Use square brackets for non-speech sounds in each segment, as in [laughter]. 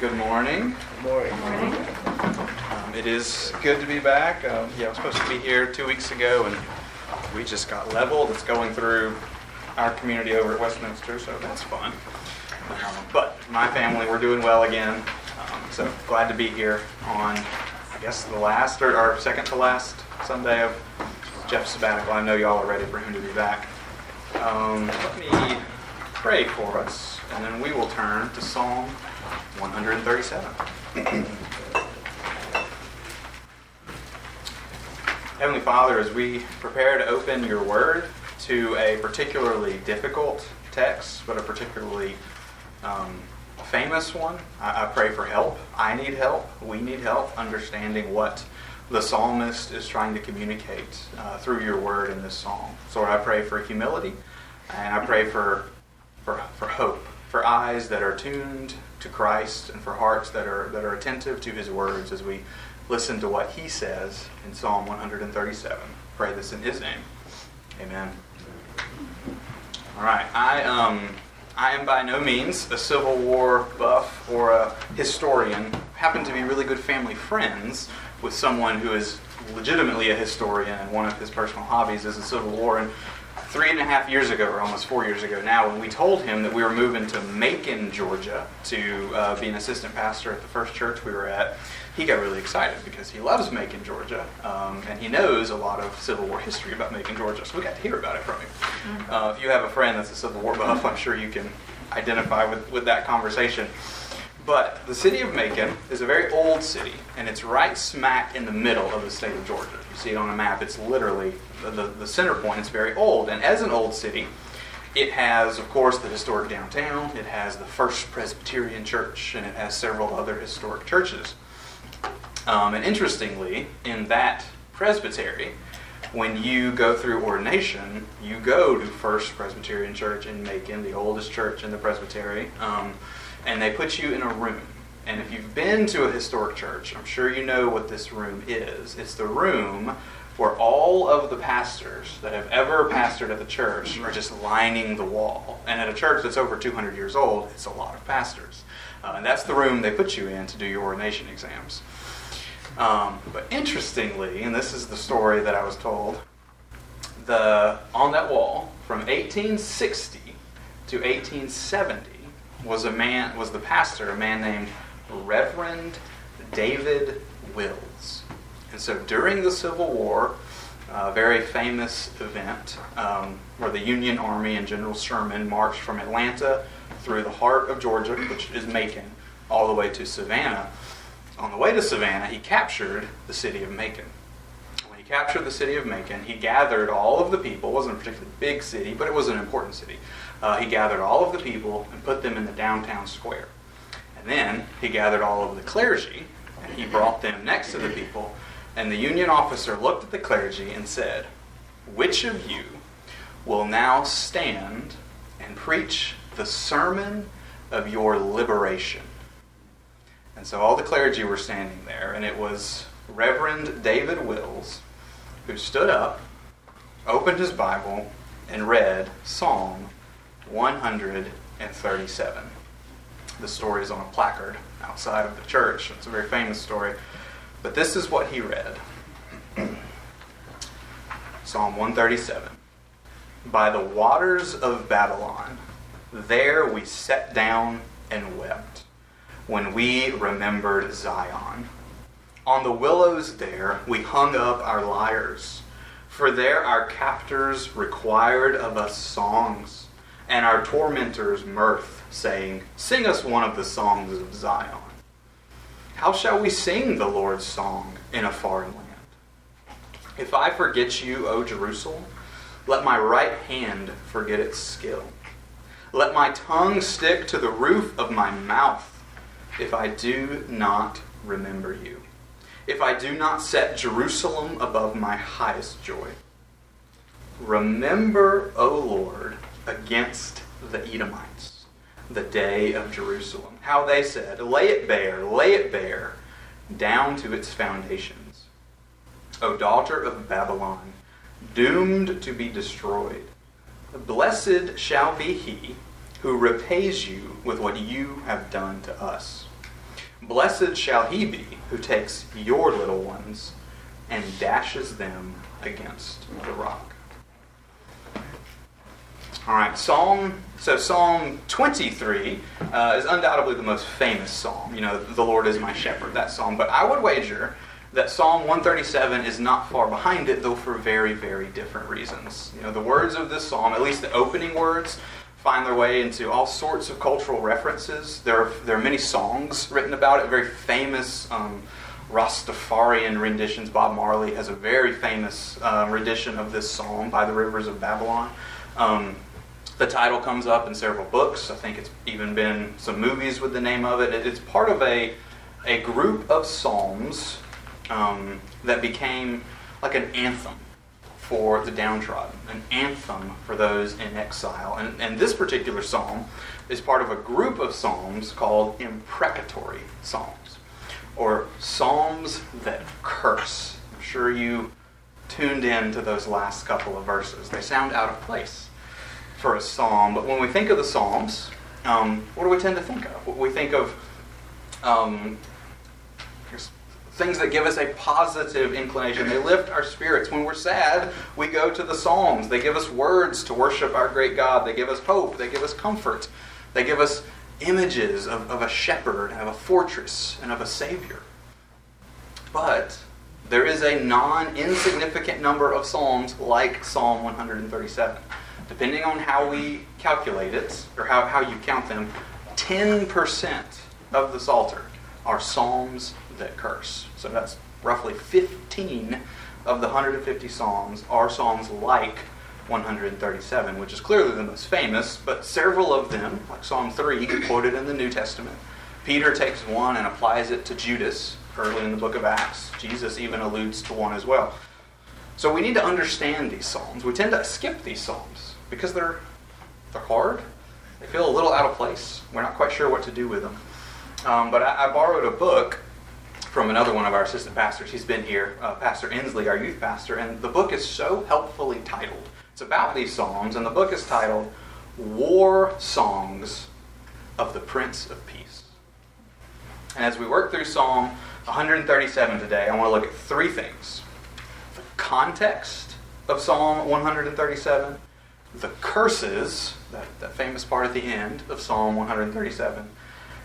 Good morning. Good morning. Um, it is good to be back. Um, yeah, I was supposed to be here two weeks ago, and we just got leveled. It's going through our community over at Westminster, so that's fun. Um, but my family, we're doing well again. Um, so glad to be here on, I guess, the last or, or second to last Sunday of Jeff's sabbatical. I know y'all are ready for him to be back. Um, let me pray for us, and then we will turn to Psalm 137. [clears throat] Heavenly Father, as we prepare to open your word to a particularly difficult text, but a particularly um, famous one, I, I pray for help. I need help. We need help understanding what the psalmist is trying to communicate uh, through your word in this psalm. So I pray for humility, and I pray for, for, for hope, for eyes that are tuned to Christ, and for hearts that are, that are attentive to his words as we listen to what he says in Psalm 137. Pray this in his name. Amen. All right. I, um, I am by no means a Civil War buff or a historian. Happen to be really good family friends with someone who is legitimately a historian, and one of his personal hobbies is the Civil War. And three and a half years ago, or almost four years ago now, when we told him that we were moving to Macon, Georgia, to uh, be an assistant pastor at the first church we were at, he got really excited because he loves Macon, Georgia, um, and he knows a lot of Civil War history about Macon, Georgia. So we got to hear about it from him. Uh, if you have a friend that's a Civil War buff, I'm sure you can identify with, with that conversation. But the city of Macon is a very old city, and it's right smack in the middle of the state of Georgia. You see it on a map, it's literally the, the, center point. It's very old, and as an old city, it has, of course, the historic downtown, it has the First Presbyterian Church, and it has several other historic churches. Um, and interestingly, in that presbytery, when you go through ordination, you go to First Presbyterian Church in Macon, the oldest church in the presbytery, um, and they put you in a room. And if you've been to a historic church, I'm sure you know what this room is. It's the room where all of the pastors that have ever pastored at the church are just lining the wall. And at a church that's over 200 years old, it's a lot of pastors. Uh, and that's the room they put you in to do your ordination exams. Um, but interestingly, and this is the story that I was told, the on that wall from 1860 to 1870 was a man was the pastor, a man named Reverend David Wills. And so during the Civil War, a very famous event um, where the Union Army and General Sherman marched from Atlanta through the heart of Georgia, which is Macon, all the way to Savannah. On the way to Savannah, he captured the city of Macon. When he captured the city of Macon, he gathered all of the people. It wasn't a particularly big city, but it was an important city. Uh, he gathered all of the people and put them in the downtown square. And then he gathered all of the clergy and he brought them next to the people. And the Union officer looked at the clergy and said, Which of you will now stand and preach the sermon of your liberation? And so all the clergy were standing there, and it was Reverend David Wills who stood up, opened his Bible, and read Psalm 137. The story is on a placard outside of the church. It's a very famous story. But this is what he read Psalm 137. By the waters of Babylon, there we sat down and wept when we remembered Zion. On the willows there we hung up our lyres, for there our captors required of us songs, and our tormentors mirth, saying, Sing us one of the songs of Zion. How shall we sing the Lord's song in a foreign land? If I forget you, O Jerusalem, let my right hand forget its skill. Let my tongue stick to the roof of my mouth if I do not remember you, if I do not set Jerusalem above my highest joy. Remember, O Lord, against the Edomites, the day of Jerusalem. How they said, Lay it bare, lay it bare, down to its foundations. O daughter of Babylon, doomed to be destroyed, blessed shall be he who repays you with what you have done to us. Blessed shall he be who takes your little ones and dashes them against the rock. All right, Psalm. So Psalm 23 uh, is undoubtedly the most famous psalm. You know, the Lord is my shepherd. That psalm. But I would wager that Psalm 137 is not far behind it, though for very, very different reasons. You know, the words of this psalm, at least the opening words, find their way into all sorts of cultural references. There are, there are many songs written about it, very famous um, Rastafarian renditions. Bob Marley has a very famous uh, rendition of this psalm By the Rivers of Babylon. Um, the title comes up in several books. I think it's even been some movies with the name of it. It's part of a, a group of psalms um, that became like an anthem for the downtrodden, an anthem for those in exile. And, and this particular psalm is part of a group of psalms called imprecatory psalms, or psalms that curse. I'm sure you tuned in to those last couple of verses. They sound out of place for a psalm, but when we think of the psalms, um, what do we tend to think of? We think of um, things that give us a positive inclination. They lift our spirits. When we're sad, we go to the Psalms. They give us words to worship our great God. They give us hope. They give us comfort. They give us images of, of a shepherd and of a fortress and of a Savior. But there is a non insignificant number of Psalms like Psalm 137. Depending on how we calculate it, or how, how you count them, 10% of the Psalter are Psalms that curse. So that's roughly 15 of the 150 Psalms are Psalms like 137, which is clearly the most famous, but several of them, like Psalm 3, [clears throat] quoted in the New Testament. Peter takes one and applies it to Judas early in the book of Acts. Jesus even alludes to one as well. So we need to understand these Psalms. We tend to skip these Psalms because they're, they're hard. They feel a little out of place. We're not quite sure what to do with them. Um, but I, I borrowed a book from another one of our assistant pastors. He's been here, uh, Pastor Inslee, our youth pastor, and the book is so helpfully titled. It's about these Psalms, and the book is titled War Songs of the Prince of Peace. And as we work through Psalm 137 today, I want to look at three things the context of Psalm 137, the curses, that, that famous part at the end of Psalm 137,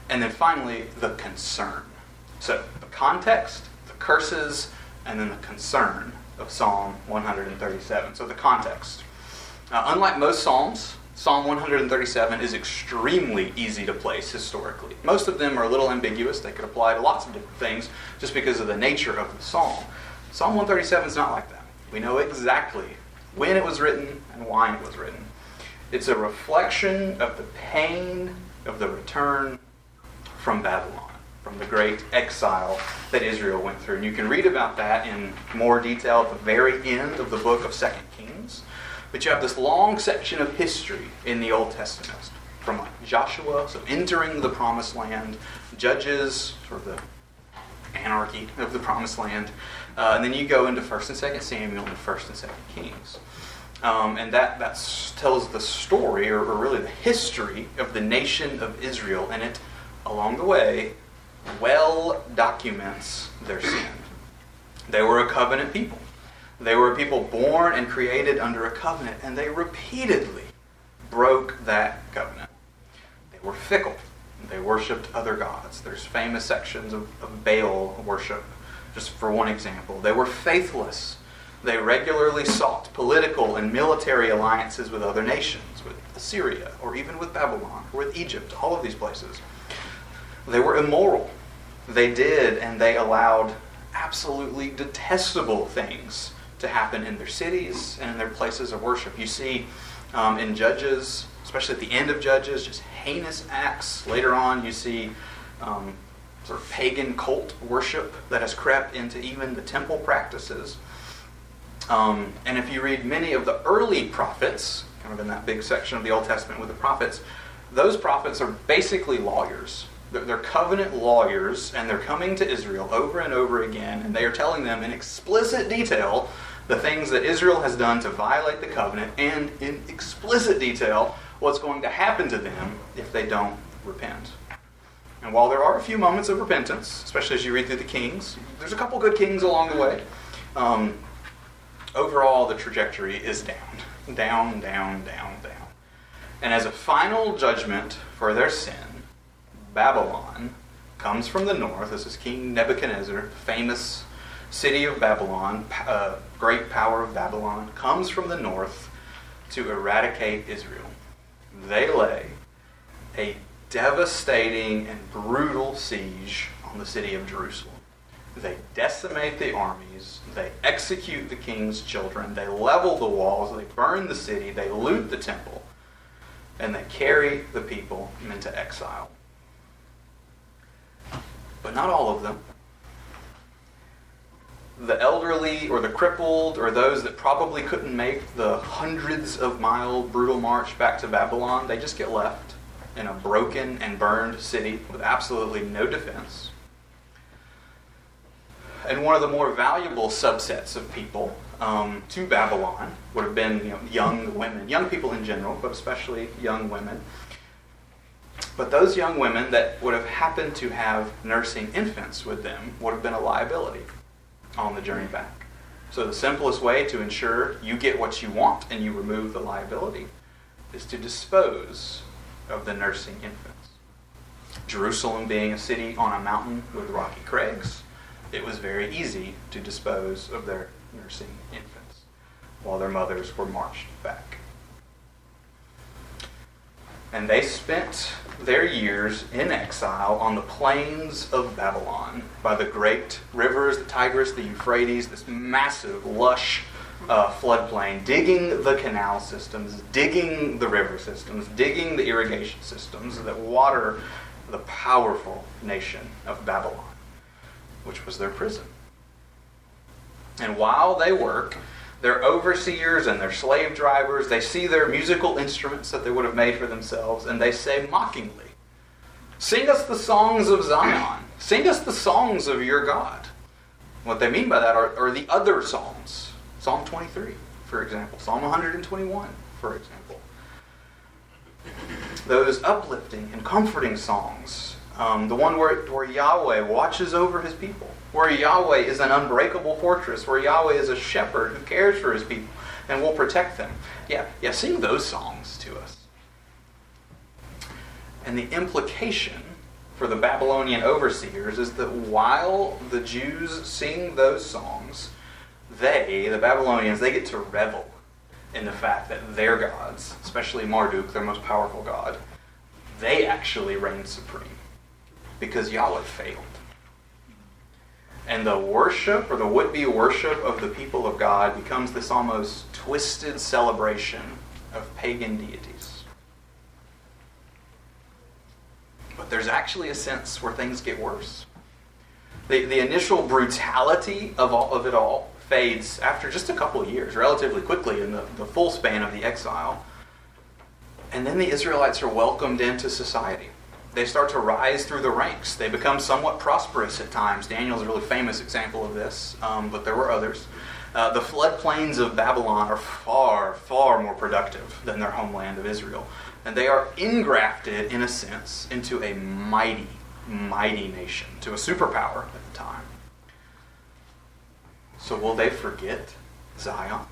and then finally, the concern. So, the context, the curses, and then the concern of Psalm 137. So the context. Uh, unlike most Psalms, Psalm 137 is extremely easy to place historically. Most of them are a little ambiguous. They could apply to lots of different things just because of the nature of the psalm. Psalm 137 is not like that. We know exactly when it was written and why it was written. It's a reflection of the pain of the return from Babylon from the great exile that Israel went through. And you can read about that in more detail at the very end of the book of Second Kings. But you have this long section of history in the Old Testament from Joshua, so entering the promised land, Judges, sort of the anarchy of the promised land, uh, and then you go into First and Second Samuel and First and Second Kings. Um, and that, that tells the story, or, or really the history, of the nation of Israel. And it, along the way, well documents their sin. They were a covenant people. They were a people born and created under a covenant, and they repeatedly broke that covenant. They were fickle. They worshipped other gods. There's famous sections of, of Baal worship, just for one example. They were faithless. They regularly sought political and military alliances with other nations, with Assyria, or even with Babylon, or with Egypt, all of these places. They were immoral. They did, and they allowed absolutely detestable things to happen in their cities and in their places of worship. You see um, in Judges, especially at the end of Judges, just heinous acts. Later on, you see um, sort of pagan cult worship that has crept into even the temple practices. Um, and if you read many of the early prophets, kind of in that big section of the Old Testament with the prophets, those prophets are basically lawyers they're covenant lawyers, and they're coming to Israel over and over again, and they are telling them in explicit detail the things that Israel has done to violate the covenant, and in explicit detail what's going to happen to them if they don't repent. And while there are a few moments of repentance, especially as you read through the kings, there's a couple good kings along the way. Um, overall, the trajectory is down, down, down, down, down. And as a final judgment for their sin, Babylon comes from the north. This is King Nebuchadnezzar, famous city of Babylon, uh, great power of Babylon, comes from the north to eradicate Israel. They lay a devastating and brutal siege on the city of Jerusalem. They decimate the armies, they execute the king's children, they level the walls, they burn the city, they loot the temple, and they carry the people into exile. But not all of them. The elderly or the crippled or those that probably couldn't make the hundreds of mile brutal march back to Babylon, they just get left in a broken and burned city with absolutely no defense. And one of the more valuable subsets of people um, to Babylon would have been you know, young women, young people in general, but especially young women. But those young women that would have happened to have nursing infants with them would have been a liability on the journey back. So the simplest way to ensure you get what you want and you remove the liability is to dispose of the nursing infants. Jerusalem being a city on a mountain with rocky crags, it was very easy to dispose of their nursing infants while their mothers were marched back. And they spent their years in exile on the plains of Babylon by the great rivers, the Tigris, the Euphrates, this massive, lush uh, floodplain, digging the canal systems, digging the river systems, digging the irrigation systems that water the powerful nation of Babylon, which was their prison. And while they work, their overseers and their slave drivers, they see their musical instruments that they would have made for themselves, and they say mockingly, Sing us the songs of Zion. Sing us the songs of your God. What they mean by that are, are the other psalms Psalm 23, for example, Psalm 121, for example. Those uplifting and comforting songs, um, the one where, where Yahweh watches over his people, where Yahweh is an unbreakable fortress, where Yahweh is a shepherd who cares for his people and will protect them. Yeah, yeah, sing those songs to us. And the implication for the Babylonian overseers is that while the Jews sing those songs, they, the Babylonians, they get to revel in the fact that their gods, especially Marduk, their most powerful god, they actually reign supreme because Yahweh failed. And the worship or the would be worship of the people of God becomes this almost twisted celebration of pagan deities. But there's actually a sense where things get worse. The, the initial brutality of, all, of it all fades after just a couple of years, relatively quickly in the, the full span of the exile. And then the Israelites are welcomed into society. They start to rise through the ranks. They become somewhat prosperous at times. Daniel's a really famous example of this, um, but there were others. Uh, the floodplains of Babylon are far, far more productive than their homeland of Israel. And they are ingrafted, in a sense, into a mighty, mighty nation, to a superpower at the time. So will they forget Zion?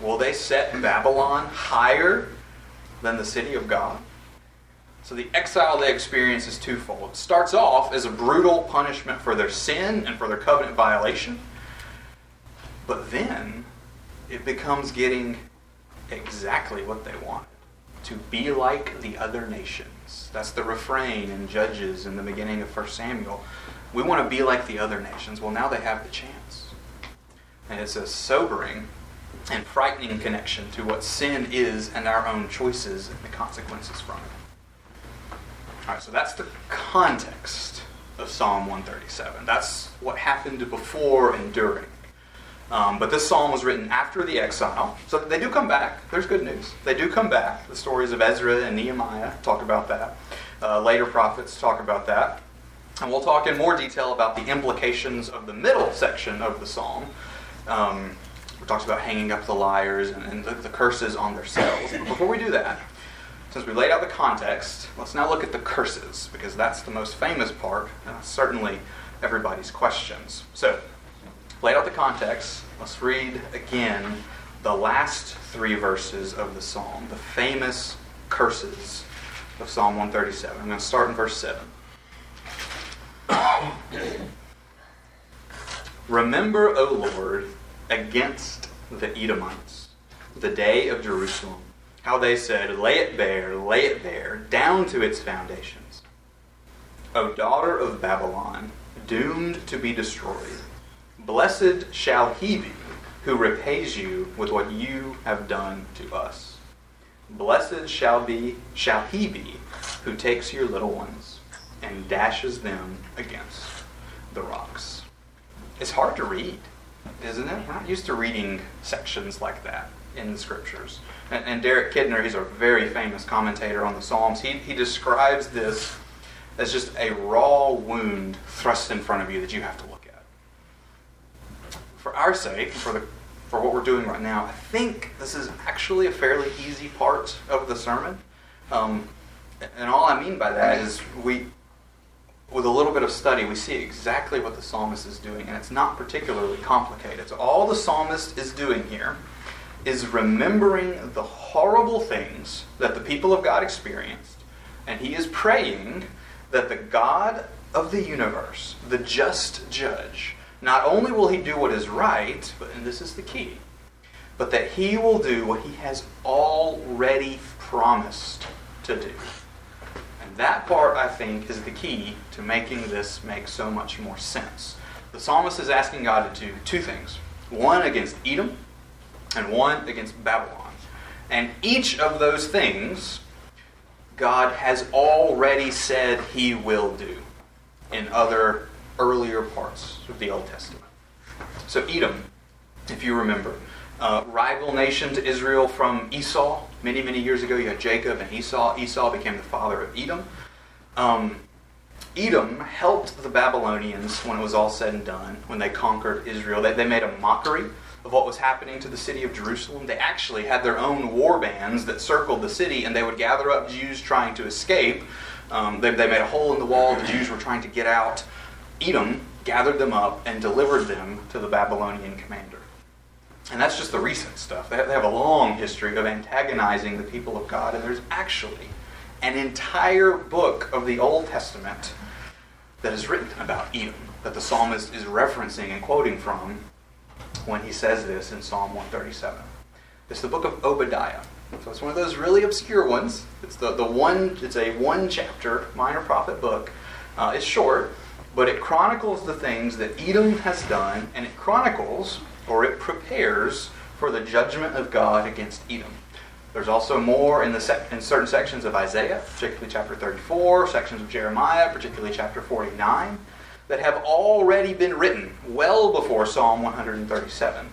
Will they set Babylon higher than the city of God? So the exile they experience is twofold. It starts off as a brutal punishment for their sin and for their covenant violation. But then it becomes getting exactly what they want to be like the other nations. That's the refrain in Judges in the beginning of 1 Samuel. We want to be like the other nations. Well, now they have the chance. And it's a sobering and frightening connection to what sin is and our own choices and the consequences from it. All right, so that's the context of Psalm 137. That's what happened before and during. Um, but this psalm was written after the exile. So they do come back. There's good news. They do come back. The stories of Ezra and Nehemiah talk about that. Uh, later prophets talk about that. And we'll talk in more detail about the implications of the middle section of the psalm, um, talks about hanging up the lyres and, and the, the, curses on their cells. Before we do that, since we laid out the context, let's now look at the curses, because that's the most famous part, and certainly everybody's questions. So, laid out the context, let's read again the last three verses of the psalm, the famous curses of Psalm 137. I'm going to start in verse 7. [coughs] Remember, O Lord, against the Edomites, the day of Jerusalem, how they said, Lay it bare, lay it bare, down to its foundations. O daughter of Babylon, doomed to be destroyed, blessed shall he be who repays you with what you have done to us. Blessed shall be shall he be who takes your little ones and dashes them against the rocks. It's hard to read, isn't it? We're not used to reading sections like that in the scriptures. And, and Derek Kidner, he's a very famous commentator on the Psalms. He, he describes this as just a raw wound thrust in front of you that you have to look at. For our sake, for the for what we're doing right now, I think this is actually a fairly easy part of the sermon. Um, and all I mean by that is we, with a little bit of study, we see exactly what the psalmist is doing, and it's not particularly complicated. So all the psalmist is doing here is remembering the horrible things that the people of God experienced, and he is praying that the God of the universe, the just judge, not only will he do what is right, but and this is the key, but that he will do what he has already promised to do. That part, I think, is the key to making this make so much more sense. The psalmist is asking God to do two things one against Edom, and one against Babylon. And each of those things, God has already said he will do in other earlier parts of the Old Testament. So, Edom, if you remember, uh, rival nation to Israel from Esau. Many, many years ago, you had Jacob and Esau. Esau became the father of Edom. Um, Edom helped the Babylonians when it was all said and done, when they conquered Israel. They, they made a mockery of what was happening to the city of Jerusalem. They actually had their own war bands that circled the city, and they would gather up Jews trying to escape. Um, they, they made a hole in the wall. The Jews were trying to get out. Edom gathered them up and delivered them to the Babylonian commander. And that's just the recent stuff. They have a long history of antagonizing the people of God, and there's actually an entire book of the Old Testament that is written about Edom that the psalmist is referencing and quoting from when he says this in Psalm 137. It's the book of Obadiah. So it's one of those really obscure ones. It's the, the one. It's a one chapter minor prophet book. Uh, it's short, but it chronicles the things that Edom has done, and it chronicles or it prepares for the judgment of God against Edom. There's also more in, the sec- in certain sections of Isaiah, particularly chapter 34, sections of Jeremiah, particularly chapter 49 that have already been written well before Psalm 137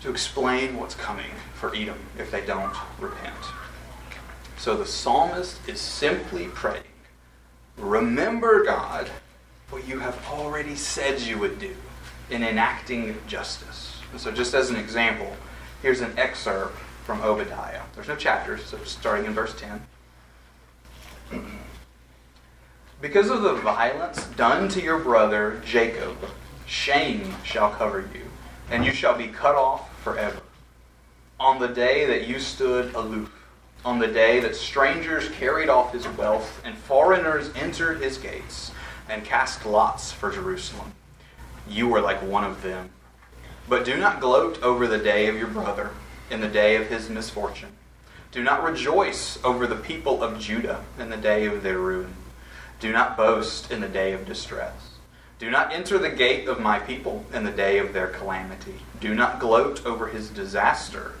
to explain what's coming for Edom if they don't repent. So the psalmist is simply praying, Remember, God, what you have already said you would do in enacting justice. And so, just as an example, here's an excerpt from Obadiah. There's no chapters, so starting in verse 10. [clears throat] Because of the violence done to your brother Jacob, shame shall cover you, and you shall be cut off forever. On the day that you stood aloof, on the day that strangers carried off his wealth, and foreigners entered his gates, and cast lots for Jerusalem, you were like one of them. But do not gloat over the day of your brother, in the day of his misfortune. Do not rejoice over the people of Judah in the day of their ruin. Do not boast in the day of distress. Do not enter the gate of my people in the day of their calamity. Do not gloat over his disaster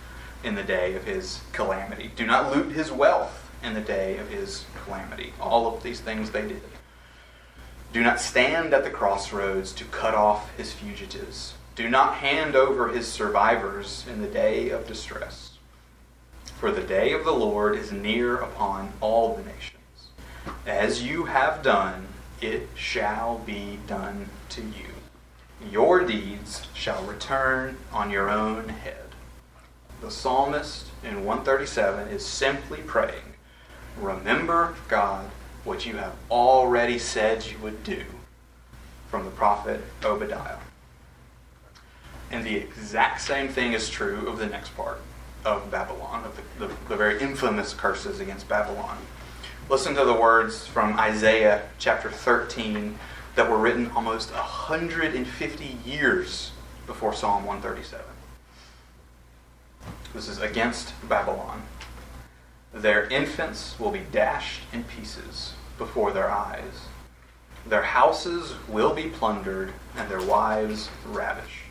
in the day of his calamity. Do not loot his wealth in the day of his calamity. All of these things they did. Do not stand at the crossroads to cut off his fugitives. Do not hand over his survivors in the day of distress. For the day of the Lord is near upon all the nations. As you have done, it shall be done to you. Your deeds shall return on your own head. the psalmist in 137 is simply praying, Remember, God, what you have already said you would do from the prophet Obadiah. And the exact same thing is true of the next part of Babylon, of the, the, the very infamous curses against Babylon. Listen to the words from Isaiah chapter 13 that were written almost 150 years before Psalm 137. This is against Babylon. Their infants will be dashed in pieces before their eyes. Their houses will be plundered and their wives ravished.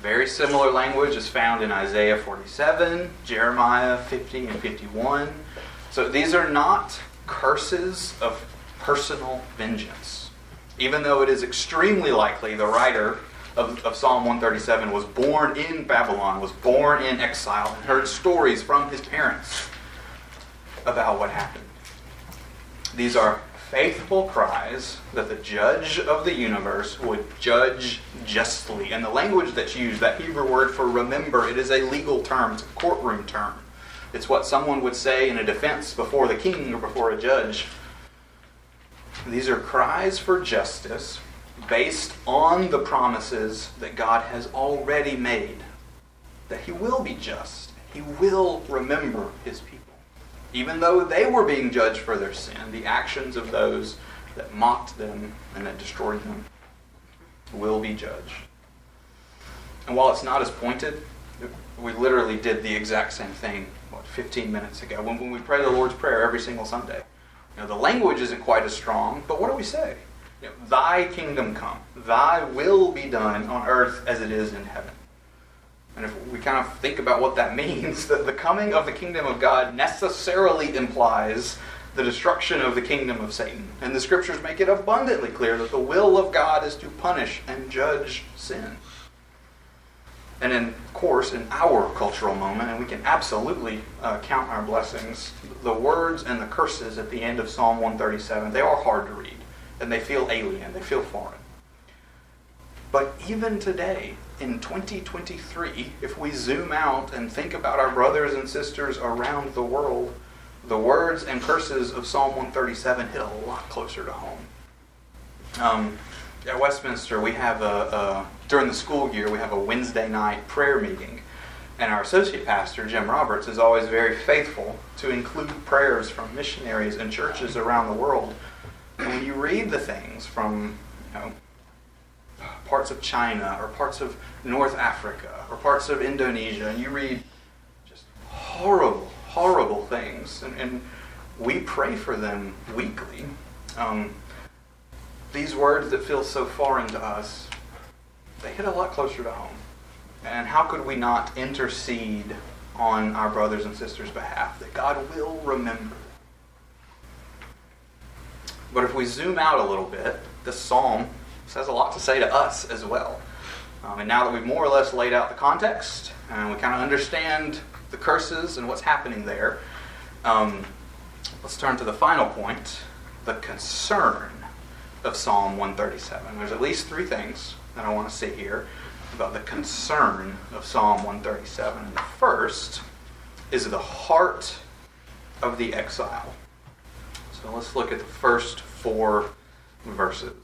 Very similar language is found in Isaiah 47, Jeremiah 50 and 51. So these are not curses of personal vengeance. Even though it is extremely likely the writer of, of, Psalm 137 was born in Babylon, was born in exile, and heard stories from his parents about what happened. These are faithful cries that the judge of the universe would judge justly. And the language that's used, that Hebrew word for remember, it is a legal term, it's a courtroom term. It's what someone would say in a defense before the king or before a judge. These are cries for justice based on the promises that God has already made that He will be just, He will remember His people. Even though they were being judged for their sin, the actions of those that mocked them and that destroyed them will be judged. And while it's not as pointed, we literally did the exact same thing, what, 15 minutes ago, when, when we pray the Lord's Prayer every single Sunday. You know, the language isn't quite as strong, but what do we say? You know, Thy kingdom come, Thy will be done on earth as it is in heaven. And if we kind of think about what that [laughs] means, that the coming of the kingdom of God necessarily implies the destruction of the kingdom of Satan. And the scriptures make it abundantly clear that the will of God is to punish and judge sin. And in, of course, in our cultural moment, and we can absolutely uh, count our blessings, the words and the curses at the end of Psalm 137, they are hard to read. And they feel alien, they feel foreign. But even today, in 2023, if we zoom out and think about our brothers and sisters around the world, the words and curses of Psalm 137 hit a lot closer to home. Um, at Westminster, we have a, a, during the school year, we have a Wednesday night prayer meeting. And our associate pastor, Jim Roberts, is always very faithful to include prayers from missionaries and churches around the world. And when you read the things from, you know, parts of China or parts of North Africa or parts of Indonesia, and you read just horrible, horrible things, and, and we pray for them weekly. Um, these words that feel so foreign to us, they hit a lot closer to home. And how could we not intercede on our brothers and sisters' behalf that God will remember? But if we zoom out a little bit, this psalm has a lot to say to us as well. Um, and now that we've more or less laid out the context and we kind of understand the curses and what's happening there, um, let's turn to the final point the concern of Psalm 137. There's at least three things that I want to see here about the concern of Psalm 137. And the first is the heart of the exile. So let's look at the first four verses.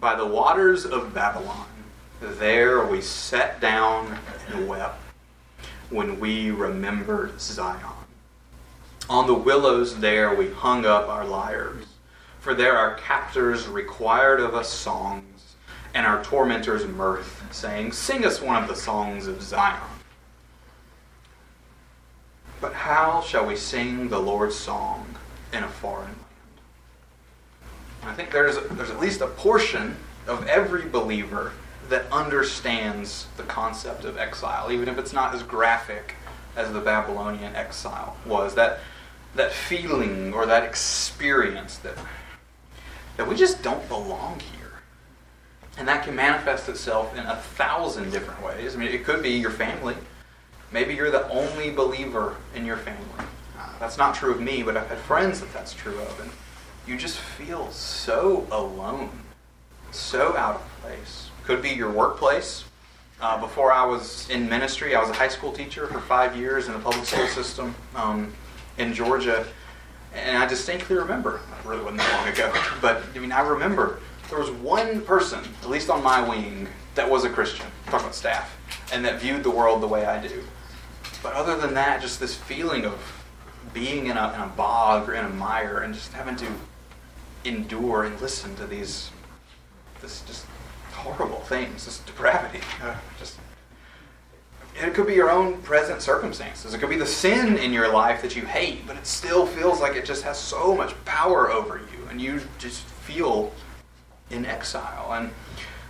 By the waters of Babylon, there we sat down and wept when we remembered Zion. On the willows there we hung up our lyres, for there our captors required of us songs, and our tormentors mirth, saying, Sing us one of the songs of Zion. But how shall we sing the Lord's song in a foreign? I think there's, there's at least a portion of every believer that understands the concept of exile, even if it's not as graphic as the Babylonian exile was. That, that feeling or that experience that, that we just don't belong here. And that can manifest itself in a thousand different ways. I mean, it could be your family. Maybe you're the only believer in your family. Uh, that's not true of me, but I've had friends that that's true of. And you just feel so alone, so out of place. Could be your workplace. Uh, before I was in ministry, I was a high school teacher for five years in the public school system um, in Georgia. And I distinctly remember, it really wasn't that long ago, [laughs] but I mean, I remember there was one person, at least on my wing, that was a Christian, talking about staff, and that viewed the world the way I do. But other than that, just this feeling of being in a, in a bog or in a mire and just having to endure and listen to these, this just horrible things, this depravity. Uh, just it could be your own present circumstances. It could be the sin in your life that you hate, but it still feels like it just has so much power over you, and you just feel in exile. And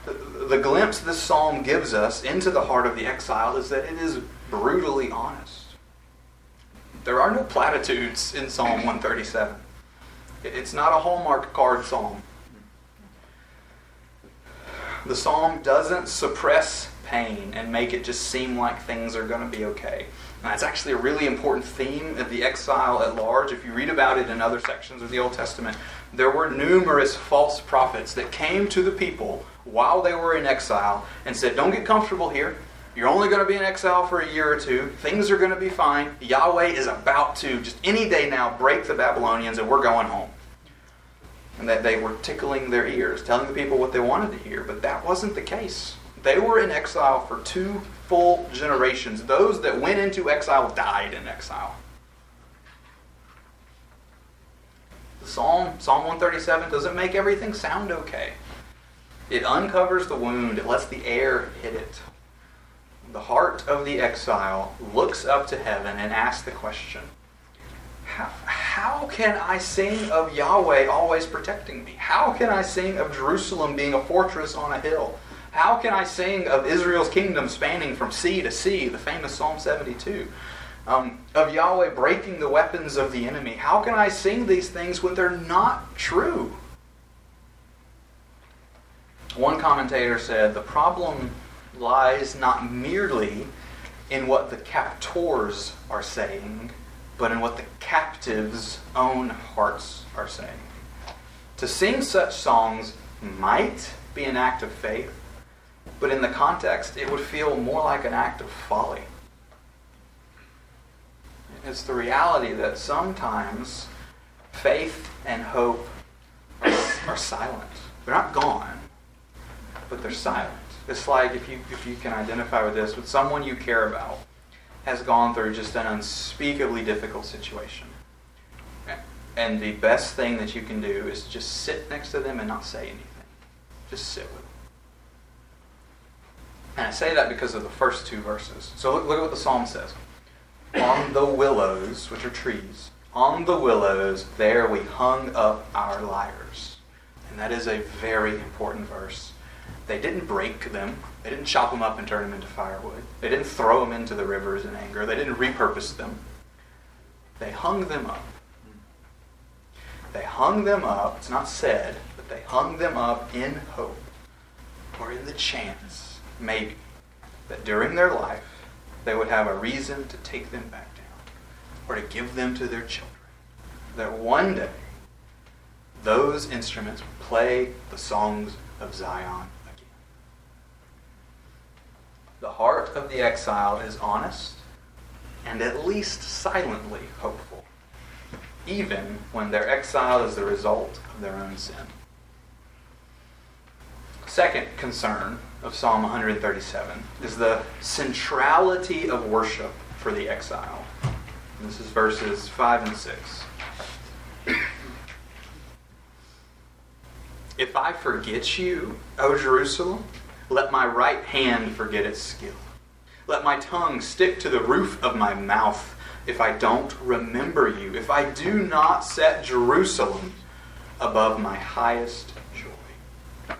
the, the glimpse this psalm gives us into the heart of the exile is that it is brutally honest. There are no platitudes in Psalm 137. It's not a Hallmark card psalm. The psalm doesn't suppress pain and make it just seem like things are going to be okay. And that's actually a really important theme of the exile at large. If you read about it in other sections of the Old Testament, there were numerous false prophets that came to the people while they were in exile and said, Don't get comfortable here. You're only going to be in exile for a year or two. Things are going to be fine. Yahweh is about to, just any day now, break the Babylonians and we're going home. And that they were tickling their ears, telling the people what they wanted to hear. But that wasn't the case. They were in exile for two full generations. Those that went into exile died in exile. The Psalm, Psalm 137, doesn't make everything sound okay. It uncovers the wound, it lets the air hit it. The heart of the exile looks up to heaven and asks the question how, can I sing of Yahweh always protecting me? How can I sing of Jerusalem being a fortress on a hill? How can I sing of Israel's kingdom spanning from sea to sea, the famous Psalm 72? Um, of Yahweh breaking the weapons of the enemy. How can I sing these things when they're not true? One commentator said the problem lies not merely in what the captors are saying, but in what the captives' own hearts are saying. To sing such songs might be an act of faith, but in the context, it would feel more like an act of folly. It's the reality that sometimes faith and hope are, are silent. They're not gone, but they're silent. It's like if you if you can identify with this, with someone you care about has gone through just an unspeakably difficult situation. And the best thing that you can do is just sit next to them and not say anything. Just sit with them. And I say that because of the first two verses. So look, look at what the psalm says. On the willows, which are trees, on the willows, there we hung up our lyres. And that is a very important verse they didn't break them. They didn't chop them up and turn them into firewood. They didn't throw them into the rivers in anger. They didn't repurpose them. They hung them up. They hung them up, it's not said, but they hung them up in hope or in the chance, maybe, that during their life they would have a reason to take them back down or to give them to their children. That one day those instruments would play the songs of Zion the heart of the exile is honest and at least silently hopeful, even when their exile is the result of their own sin. Second concern of Psalm 137 is the centrality of worship for the exile. This is verses 5 and 6. If I forget you, O Jerusalem, let my right hand forget its skill. Let my tongue stick to the roof of my mouth if I don't remember you, if I do not set Jerusalem above my highest joy.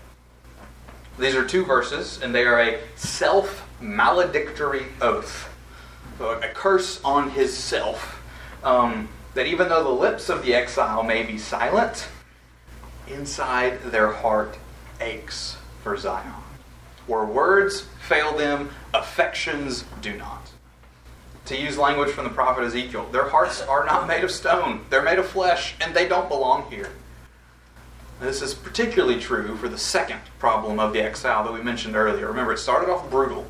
These are two verses, and they are a self maledictory oath, a curse on his self. Um, that even though the lips of the exile may be silent, inside their heart aches for Zion. Where words fail them, affections do not. To use language from the prophet Ezekiel, their hearts are not made of stone, they're made of flesh, and they don't belong here. This is particularly true for the second problem of the exile that we mentioned earlier. Remember, it started off brutal,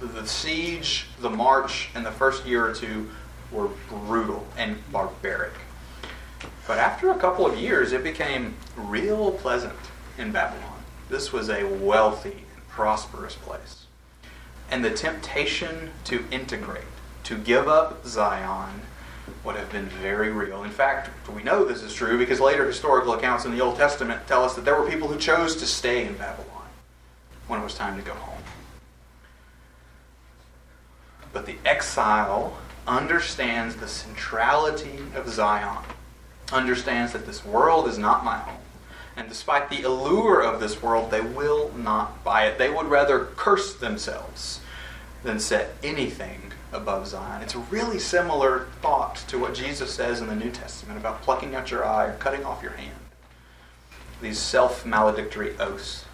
the siege, the march, and the first year or two were brutal and barbaric. But after a couple of years, it became real pleasant in Babylon. This was a wealthy prosperous place. And the temptation to integrate, to give up Zion, would have been very real. In fact, we know this is true because later historical accounts in the Old Testament tell us that there were people who chose to stay in Babylon when it was time to go home. But the exile understands the centrality of Zion, understands that this world is not my home. And despite the allure of this world, they will not buy it. They would rather curse themselves than set anything above Zion. It's a really similar thought to what Jesus says in the New Testament about plucking out your eye or cutting off your hand. These self maledictory oaths.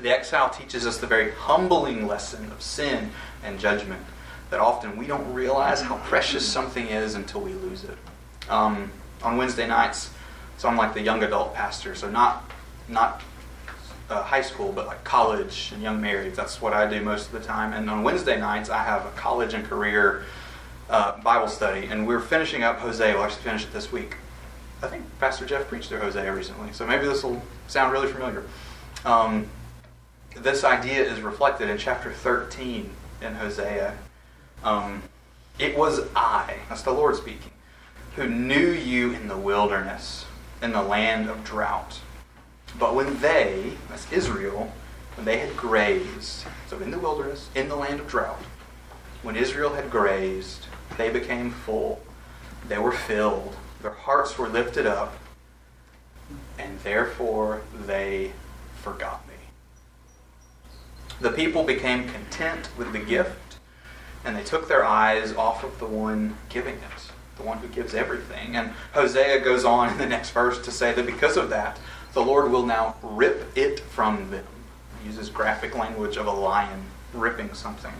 The exile teaches us the very humbling lesson of sin and judgment that often we don't realize how precious something is until we lose it. Um, on Wednesday nights, so I'm like the young adult pastor, so not not uh, high school, but like college and young marrieds. That's what I do most of the time. And on Wednesday nights, I have a college and career uh, Bible study, and we're finishing up Hosea. We'll actually finish it this week. I think Pastor Jeff preached through Hosea recently, so maybe this will sound really familiar. Um, this idea is reflected in chapter 13 in Hosea. Um, it was I, that's the Lord speaking, who knew you in the wilderness, in the land of drought. But when they, that's Israel, when they had grazed, so in the wilderness, in the land of drought, when Israel had grazed, they became full. They were filled. Their hearts were lifted up, and therefore they forgot me. The people became content with the gift, and they took their eyes off of the one giving it, the one who gives everything. And Hosea goes on in the next verse to say that because of that, the Lord will now rip it from them. He uses graphic language of a lion ripping something.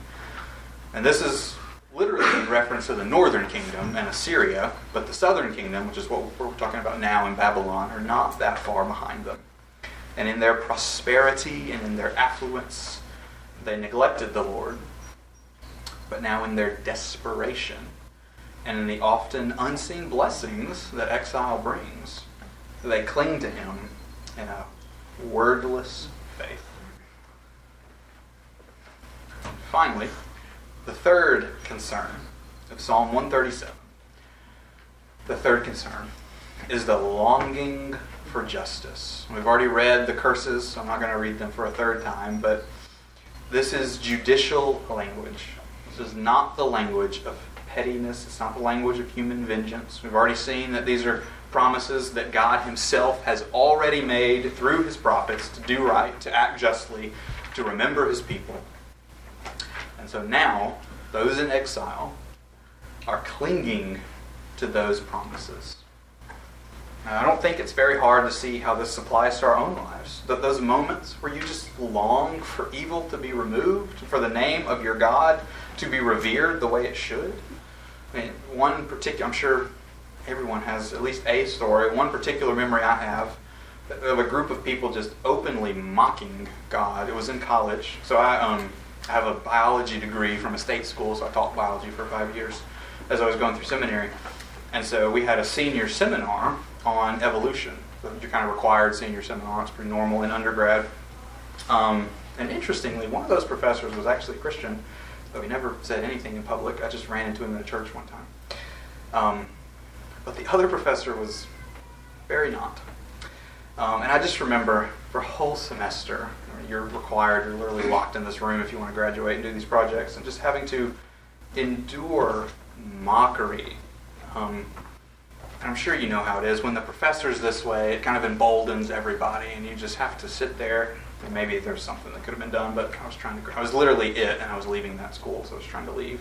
And this is literally in reference to the northern kingdom and Assyria, but the southern kingdom, which is what we're talking about now in Babylon, are not that far behind them. And in their prosperity and in their affluence, they neglected the Lord. But now, in their desperation and in the often unseen blessings that exile brings, they cling to Him in a wordless faith. Finally, the third concern of Psalm 137, the third concern is the longing for justice. We've already read the curses, so I'm not going to read them for a third time, but this is judicial language. This is not the language of pettiness, it's not the language of human vengeance. We've already seen that these are promises that God Himself has already made through His prophets to do right, to act justly, to remember His people. And so now, those in exile are clinging to those promises. Now, I don't think it's very hard to see how this applies to our own lives. That those moments where you just long for evil to be removed, for the name of your God to be revered the way it should. I mean, one particular, I'm sure everyone has at least a story. One particular memory I have of a group of people just openly mocking God. It was in college. So I, um, I have a biology degree from a state school, so I taught biology for five years as I was going through seminary. And so we had a senior seminar on evolution. So you kind of required senior seminar. It's pretty normal in undergrad. Um, and interestingly, one of those professors was actually a Christian, though he never said anything in public. I just ran into him in a church one time. Um, but the other professor was very not. Um, and I just remember for a whole semester, you're required, you're literally locked in this room if you want to graduate and do these projects, and just having to endure mockery. Um, I'm sure you know how it is. When the professor's this way, it kind of emboldens everybody, and you just have to sit there. And maybe there's something that could have been done, but I was trying to. I was literally it, and I was leaving that school, so I was trying to leave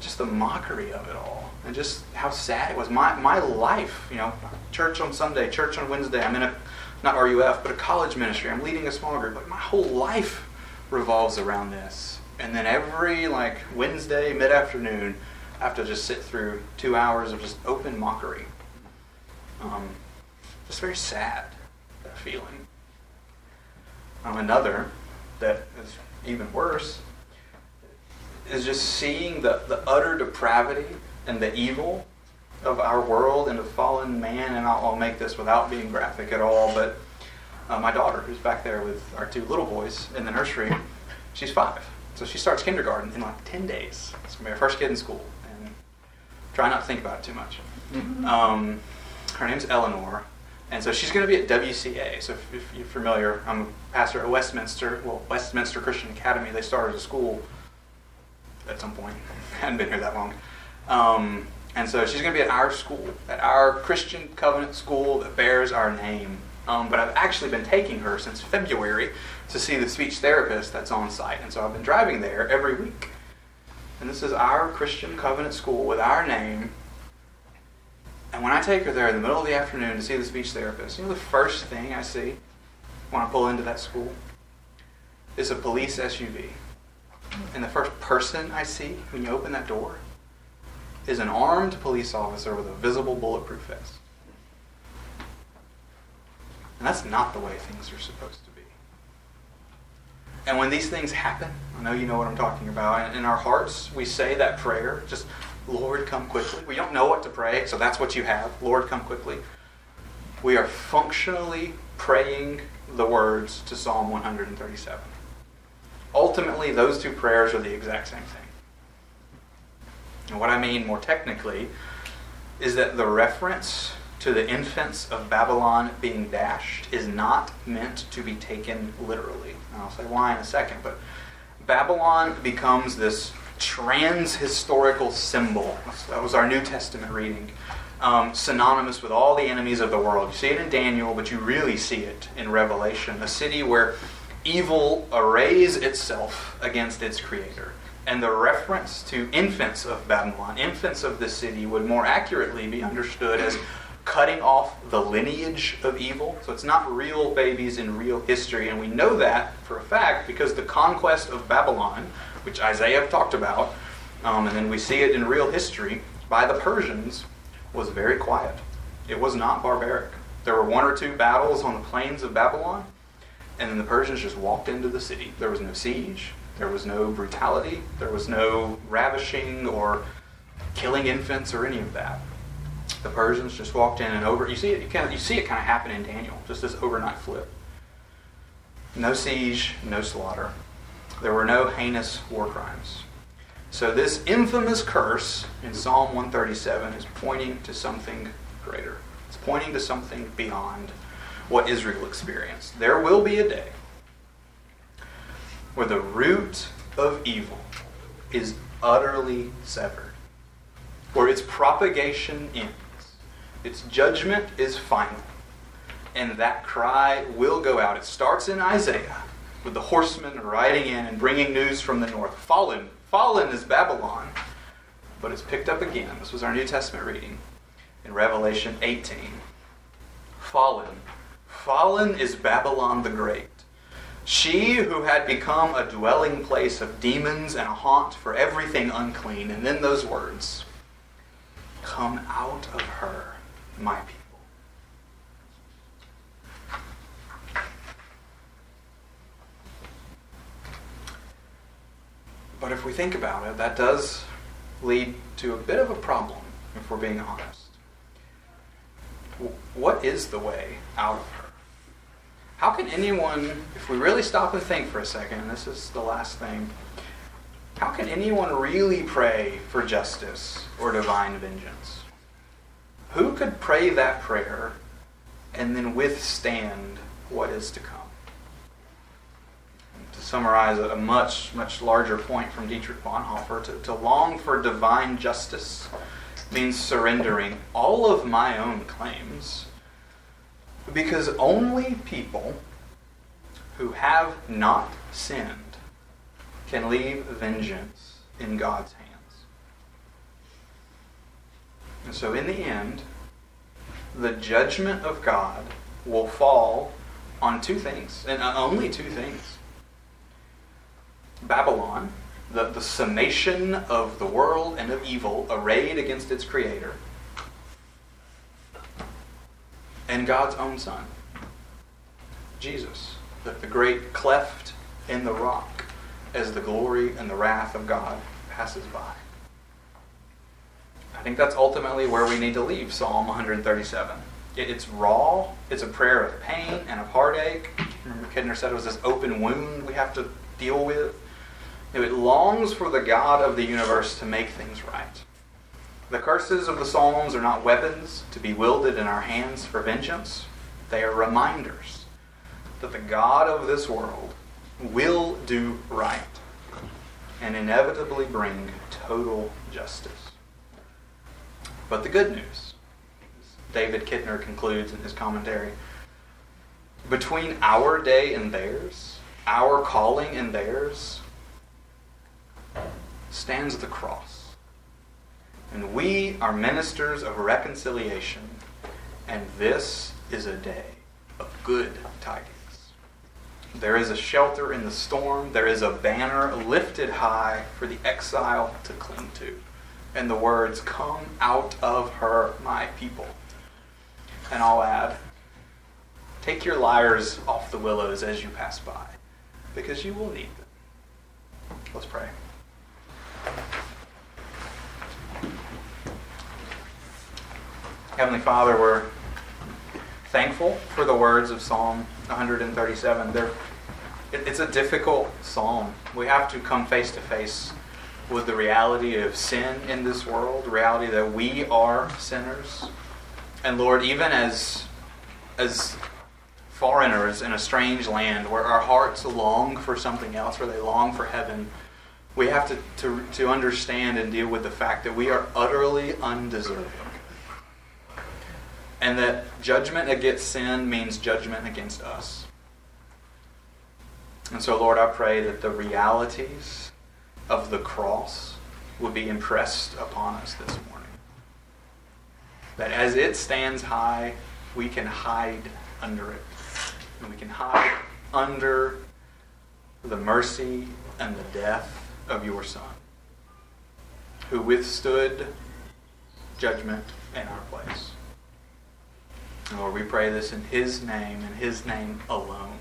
just the mockery of it all and just how sad it was. My, my life, you know, church on Sunday, church on Wednesday, I'm in a, not RUF, but a college ministry. I'm leading a small group. Like my whole life revolves around this. And then every like Wednesday mid afternoon, I have to just sit through two hours of just open mockery. Um, just very sad, that feeling. Um, another that is even worse is just seeing the, the utter depravity and the evil of our world and of fallen man. And I'll, I'll make this without being graphic at all, but uh, my daughter, who's back there with our two little boys in the nursery, she's five. So she starts kindergarten in like 10 days. It's going to be her first kid in school. And try not to think about it too much. Mm-hmm. Um, her name's Eleanor. And so she's going to be at WCA. So if, if, you're familiar, I'm a pastor at Westminster. Well, Westminster Christian Academy. They started a school at some point. [laughs] Hadn't been here that long. Um, and so she's going to be at our school, at our Christian Covenant school that bears our name. Um, but I've actually been taking her since February to see the speech therapist that's on site. And so I've been driving there every week. And this is our Christian Covenant school with our name. And when I take her there in the middle of the afternoon to see the speech therapist, you know the first thing I see when I pull into that school is a police SUV. And the first person I see when you open that door is an armed police officer with a visible bulletproof vest. And that's not the way things are supposed to be. And when these things happen, I know you know what I'm talking about, and in our hearts, we say that prayer, just, Lord, come quickly. We don't know what to pray, so that's what you have. Lord, come quickly. We are functionally praying the words to Psalm 137. Ultimately, those two prayers are the exact same thing. And what I mean more technically is that the reference to the infants of Babylon being dashed is not meant to be taken literally. And I'll say why in a second, but Babylon becomes this trans historical symbol. That was our New Testament reading. Um, synonymous with all the enemies of the world. You see it in Daniel, but you really see it in Revelation. A city where evil arrays itself against its creator. And the reference to infants of Babylon, infants of the city, would more accurately be understood as cutting off the lineage of evil. So it's not real babies in real history. And we know that for a fact because the conquest of Babylon, which Isaiah talked about, um, and then we see it in real history, by the Persians, was very quiet. It was not barbaric. There were one or two battles on the plains of Babylon, and then the Persians just walked into the city. There was no siege, there was no brutality, there was no ravishing or killing infants or any of that. The Persians just walked in and over. You see it. You, kind of, you see it kind of happen in Daniel. Just this overnight flip. No siege, no slaughter. There were no heinous war crimes. So this infamous curse in Psalm 137 is pointing to something greater. It's pointing to something beyond what Israel experienced. There will be a day where the root of evil is utterly severed, where its propagation ends, its judgment is final, and that cry will go out. It starts in Isaiah with the horsemen riding in and bringing news from the north. Fallen, fallen is Babylon, but it's picked up again. This was our New Testament reading in Revelation 18. Fallen Fallen is Babylon the Great. She who had become a dwelling place of demons and a haunt for everything unclean. And then those words Come out of her, my people. But if we think about it, that does lead to a bit of a problem, if we're being honest. What is the way out of her? How can anyone, if we really stop and think for a second, and this is the last thing, how can anyone really pray for justice or divine vengeance? Who could pray that prayer and then withstand what is to come? Summarize a much, much larger point from Dietrich Bonhoeffer, to, to long for divine justice means surrendering all of my own claims. Because only people who have not sinned can leave vengeance in God's hands. And so, in the end, the judgment of God will fall on two things, and only two things Babylon, the, the summation of the world and of evil arrayed against its creator and God's own Son, Jesus, the, the great cleft in the rock, as the glory and the wrath of God passes by. I think that's ultimately where we need to leave Psalm 137. It's raw, it's a prayer of pain and of heartache. Remember, Kidner said it was this open wound we have to deal with. It longs for the God of the universe to make things right. The curses of the Psalms are not weapons to be wielded in our hands for vengeance, they are reminders that the God of this world will do right and inevitably bring total justice. But the good news, David Kidner concludes in his commentary, between our day and theirs, our calling and theirs, stands the cross. And we are ministers of reconciliation, and this is a day of good tidings. There is a shelter in the storm. There is a banner lifted high for the exile to cling to. And the words, Come out of her, my people. And I'll add, Take your lyres off the willows as you pass by, because you will need them. Let's pray. Heavenly Father, we're thankful for the words of Psalm 137. They're, it's a difficult psalm. We have to come face to face with the reality of sin in this world, reality that we are sinners. And Lord, even as as foreigners in a strange land where our hearts long for something else, where they long for heaven, we have to, to, to understand and deal with the fact that we are utterly undeserving and that judgment against sin means judgment against us. And so, Lord, I pray that the realities of the cross would be impressed upon us this morning. That as it stands high, we can hide under it. And we can hide under the mercy and the death of your Son, who withstood judgment in our place. Lord, we pray this in His name and His name alone.